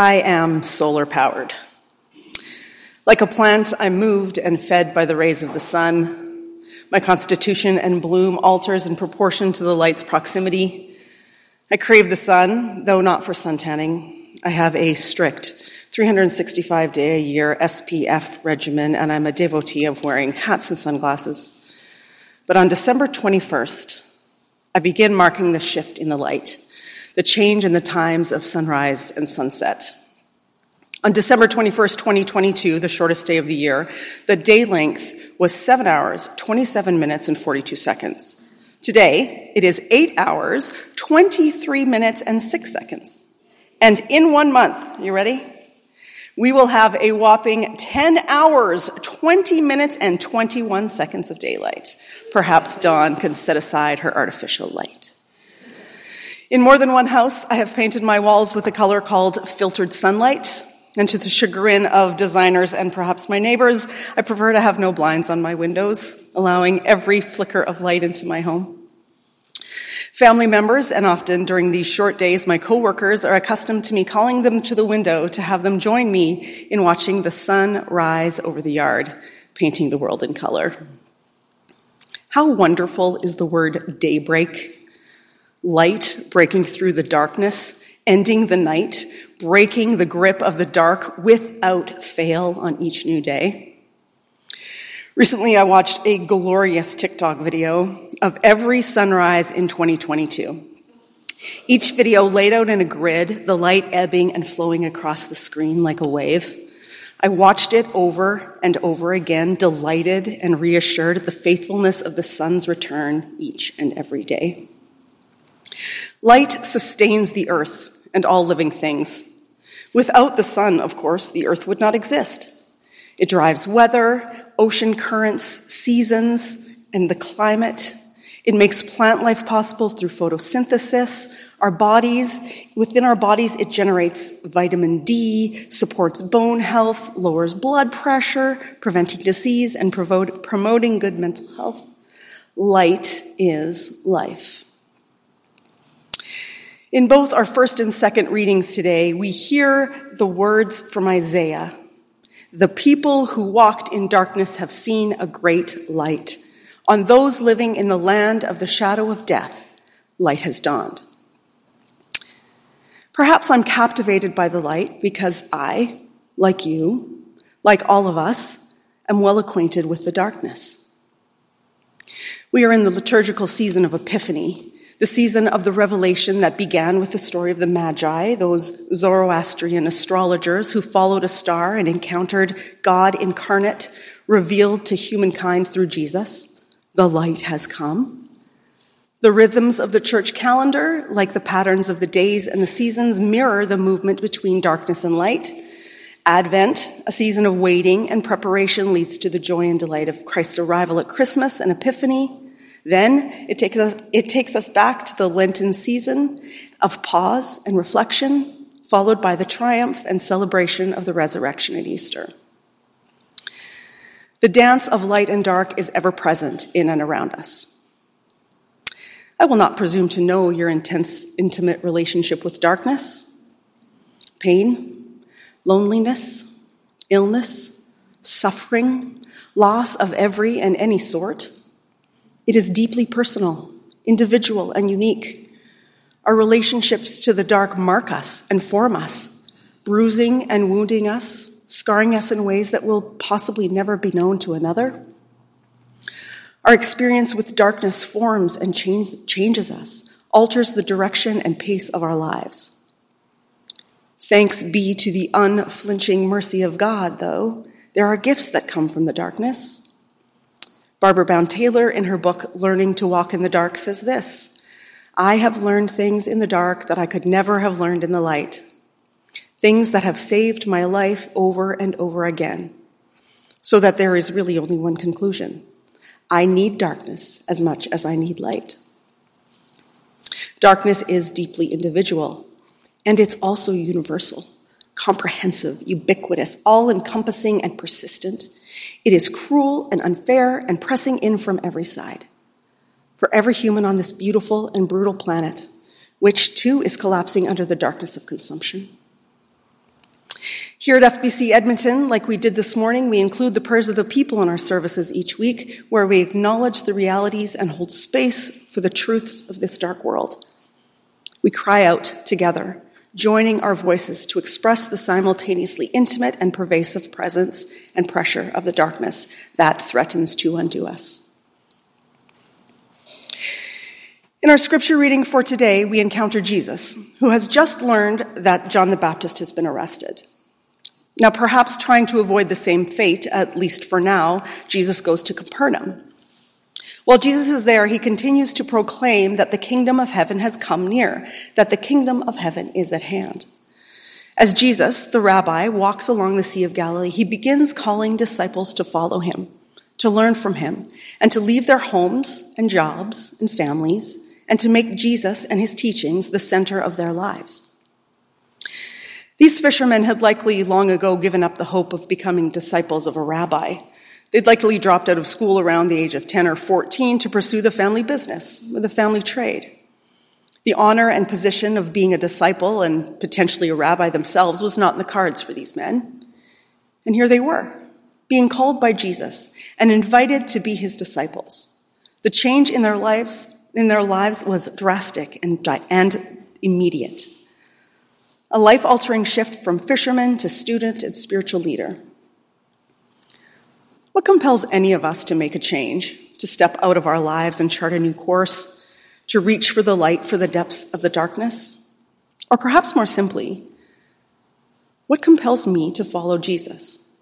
I am solar powered. Like a plant, I'm moved and fed by the rays of the sun. My constitution and bloom alters in proportion to the light's proximity. I crave the sun, though not for suntanning. I have a strict 365 day a year SPF regimen, and I'm a devotee of wearing hats and sunglasses. But on December 21st, I begin marking the shift in the light, the change in the times of sunrise and sunset. On December 21st, 2022, the shortest day of the year, the day length was 7 hours, 27 minutes, and 42 seconds. Today, it is 8 hours, 23 minutes, and 6 seconds. And in one month, you ready? We will have a whopping 10 hours, 20 minutes, and 21 seconds of daylight. Perhaps Dawn can set aside her artificial light. In more than one house, I have painted my walls with a color called filtered sunlight. And to the chagrin of designers and perhaps my neighbors, I prefer to have no blinds on my windows, allowing every flicker of light into my home. Family members, and often during these short days, my coworkers are accustomed to me calling them to the window to have them join me in watching the sun rise over the yard, painting the world in color. How wonderful is the word daybreak? Light breaking through the darkness, ending the night, breaking the grip of the dark without fail on each new day. Recently, I watched a glorious TikTok video of every sunrise in 2022. Each video laid out in a grid, the light ebbing and flowing across the screen like a wave. I watched it over and over again, delighted and reassured at the faithfulness of the sun's return each and every day. Light sustains the earth and all living things. Without the sun, of course, the earth would not exist. It drives weather, ocean currents, seasons, and the climate. It makes plant life possible through photosynthesis, our bodies, within our bodies, it generates vitamin D, supports bone health, lowers blood pressure, preventing disease, and promoting good mental health. Light is life. In both our first and second readings today, we hear the words from Isaiah The people who walked in darkness have seen a great light. On those living in the land of the shadow of death, light has dawned. Perhaps I'm captivated by the light because I, like you, like all of us, am well acquainted with the darkness. We are in the liturgical season of Epiphany, the season of the revelation that began with the story of the Magi, those Zoroastrian astrologers who followed a star and encountered God incarnate, revealed to humankind through Jesus. The light has come. The rhythms of the church calendar, like the patterns of the days and the seasons, mirror the movement between darkness and light. Advent, a season of waiting and preparation, leads to the joy and delight of Christ's arrival at Christmas and Epiphany. Then it takes us, it takes us back to the Lenten season of pause and reflection, followed by the triumph and celebration of the resurrection at Easter. The dance of light and dark is ever present in and around us. I will not presume to know your intense, intimate relationship with darkness, pain, loneliness, illness, suffering, loss of every and any sort. It is deeply personal, individual, and unique. Our relationships to the dark mark us and form us, bruising and wounding us, scarring us in ways that will possibly never be known to another. Our experience with darkness forms and change, changes us, alters the direction and pace of our lives. Thanks be to the unflinching mercy of God, though, there are gifts that come from the darkness. Barbara Brown Taylor, in her book Learning to Walk in the Dark, says this I have learned things in the dark that I could never have learned in the light, things that have saved my life over and over again, so that there is really only one conclusion I need darkness as much as I need light. Darkness is deeply individual, and it's also universal, comprehensive, ubiquitous, all encompassing, and persistent. It is cruel and unfair and pressing in from every side. For every human on this beautiful and brutal planet, which too is collapsing under the darkness of consumption. Here at FBC Edmonton, like we did this morning, we include the prayers of the people in our services each week, where we acknowledge the realities and hold space for the truths of this dark world. We cry out together, joining our voices to express the simultaneously intimate and pervasive presence and pressure of the darkness that threatens to undo us. In our scripture reading for today, we encounter Jesus, who has just learned that John the Baptist has been arrested. Now, perhaps trying to avoid the same fate, at least for now, Jesus goes to Capernaum. While Jesus is there, he continues to proclaim that the kingdom of heaven has come near, that the kingdom of heaven is at hand. As Jesus, the rabbi, walks along the Sea of Galilee, he begins calling disciples to follow him, to learn from him, and to leave their homes and jobs and families, and to make Jesus and his teachings the center of their lives. These fishermen had likely long ago given up the hope of becoming disciples of a rabbi. They'd likely dropped out of school around the age of 10 or 14 to pursue the family business or the family trade. The honor and position of being a disciple and potentially a rabbi themselves was not in the cards for these men. And here they were, being called by Jesus and invited to be his disciples. The change in their lives in their lives was drastic and, and immediate a life altering shift from fisherman to student and spiritual leader. What compels any of us to make a change, to step out of our lives and chart a new course, to reach for the light for the depths of the darkness? Or perhaps more simply, what compels me to follow Jesus?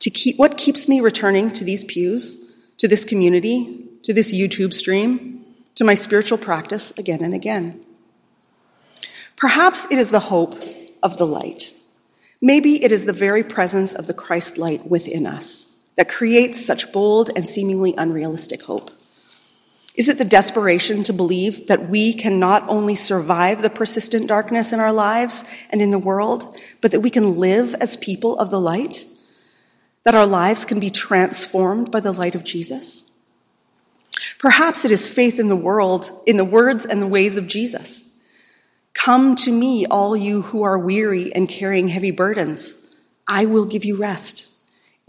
To keep, what keeps me returning to these pews, to this community, to this YouTube stream, to my spiritual practice again and again? Perhaps it is the hope of the light. Maybe it is the very presence of the Christ light within us that creates such bold and seemingly unrealistic hope. Is it the desperation to believe that we can not only survive the persistent darkness in our lives and in the world, but that we can live as people of the light? That our lives can be transformed by the light of Jesus? Perhaps it is faith in the world, in the words and the ways of Jesus Come to me, all you who are weary and carrying heavy burdens. I will give you rest.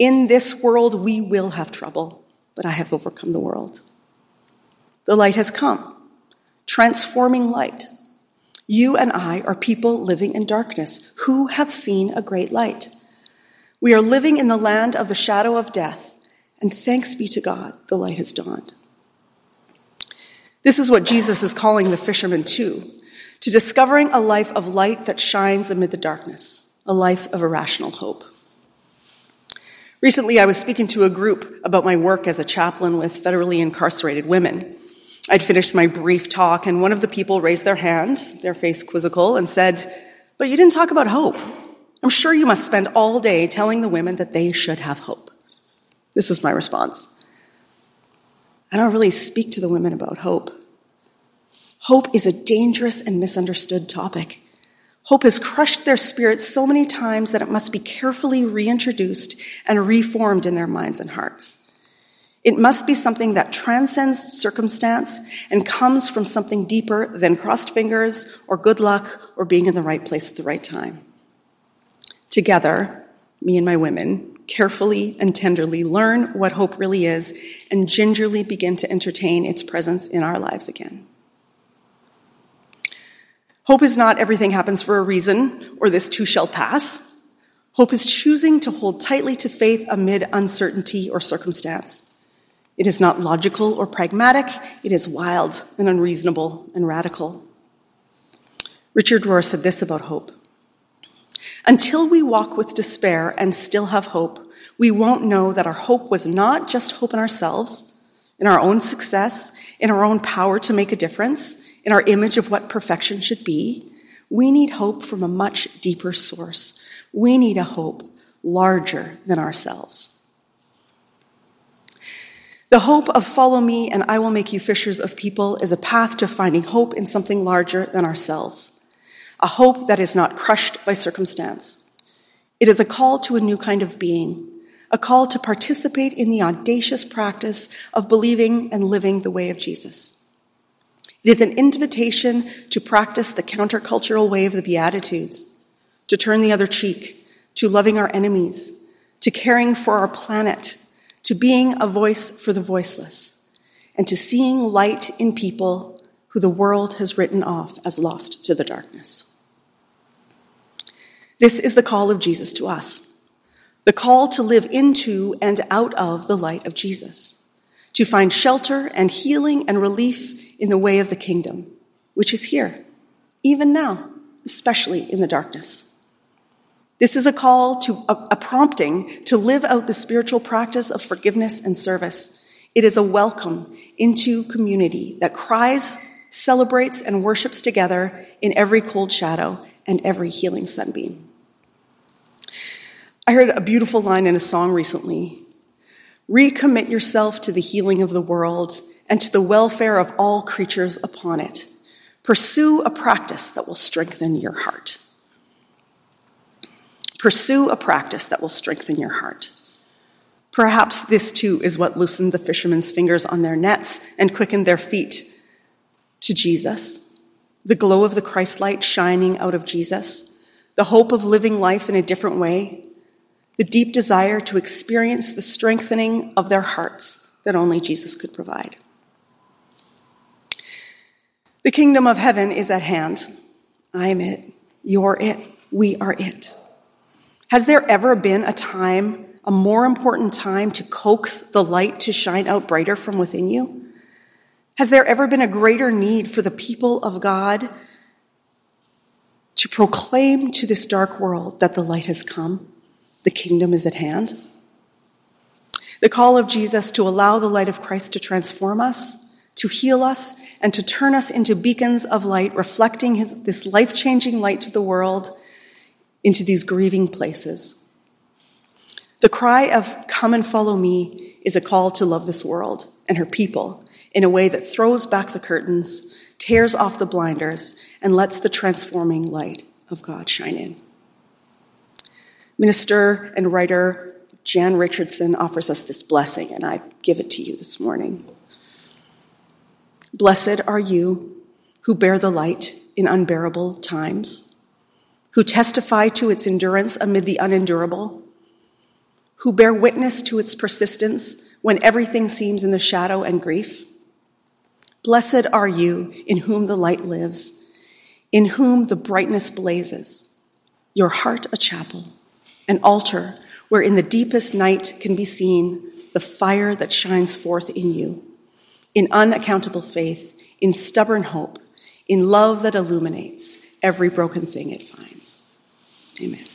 In this world, we will have trouble, but I have overcome the world. The light has come, transforming light. You and I are people living in darkness who have seen a great light. We are living in the land of the shadow of death, and thanks be to God, the light has dawned. This is what Jesus is calling the fishermen to to discovering a life of light that shines amid the darkness, a life of irrational hope. Recently, I was speaking to a group about my work as a chaplain with federally incarcerated women. I'd finished my brief talk, and one of the people raised their hand, their face quizzical, and said, But you didn't talk about hope. I'm sure you must spend all day telling the women that they should have hope. This was my response. I don't really speak to the women about hope. Hope is a dangerous and misunderstood topic. Hope has crushed their spirits so many times that it must be carefully reintroduced and reformed in their minds and hearts. It must be something that transcends circumstance and comes from something deeper than crossed fingers or good luck or being in the right place at the right time. Together, me and my women carefully and tenderly learn what hope really is and gingerly begin to entertain its presence in our lives again. Hope is not everything happens for a reason or this too shall pass. Hope is choosing to hold tightly to faith amid uncertainty or circumstance. It is not logical or pragmatic, it is wild and unreasonable and radical. Richard Rohr said this about hope Until we walk with despair and still have hope, we won't know that our hope was not just hope in ourselves, in our own success, in our own power to make a difference, in our image of what perfection should be, we need hope from a much deeper source. We need a hope larger than ourselves. The hope of follow me and I will make you fishers of people is a path to finding hope in something larger than ourselves, a hope that is not crushed by circumstance. It is a call to a new kind of being, a call to participate in the audacious practice of believing and living the way of Jesus. It is an invitation to practice the countercultural way of the Beatitudes, to turn the other cheek, to loving our enemies, to caring for our planet, to being a voice for the voiceless, and to seeing light in people who the world has written off as lost to the darkness. This is the call of Jesus to us the call to live into and out of the light of Jesus, to find shelter and healing and relief in the way of the kingdom, which is here, even now, especially in the darkness. This is a call to a, a, prompting to live out the spiritual practice of forgiveness and service. It is a welcome into community that cries, celebrates, and worships together in every cold shadow and every healing sunbeam. I heard a beautiful line in a song recently Recommit yourself to the healing of the world and to the welfare of all creatures upon it. Pursue a practice that will strengthen your heart. Pursue a practice that will strengthen your heart. Perhaps this too is what loosened the fishermen's fingers on their nets and quickened their feet to Jesus. The glow of the Christ light shining out of Jesus, the hope of living life in a different way, the deep desire to experience the strengthening of their hearts that only Jesus could provide. The kingdom of heaven is at hand. I am it. You're it. We are it. Has there ever been a time, a more important time to coax the light to shine out brighter from within you? Has there ever been a greater need for the people of God to proclaim to this dark world that the light has come? The kingdom is at hand. The call of Jesus to allow the light of Christ to transform us, to heal us, and to turn us into beacons of light, reflecting his, this life changing light to the world into these grieving places. The cry of, Come and follow me, is a call to love this world and her people in a way that throws back the curtains, tears off the blinders, and lets the transforming light of God shine in. Minister and writer Jan Richardson offers us this blessing, and I give it to you this morning. Blessed are you who bear the light in unbearable times, who testify to its endurance amid the unendurable, who bear witness to its persistence when everything seems in the shadow and grief. Blessed are you in whom the light lives, in whom the brightness blazes, your heart a chapel an altar where in the deepest night can be seen the fire that shines forth in you, in unaccountable faith, in stubborn hope, in love that illuminates every broken thing it finds. Amen.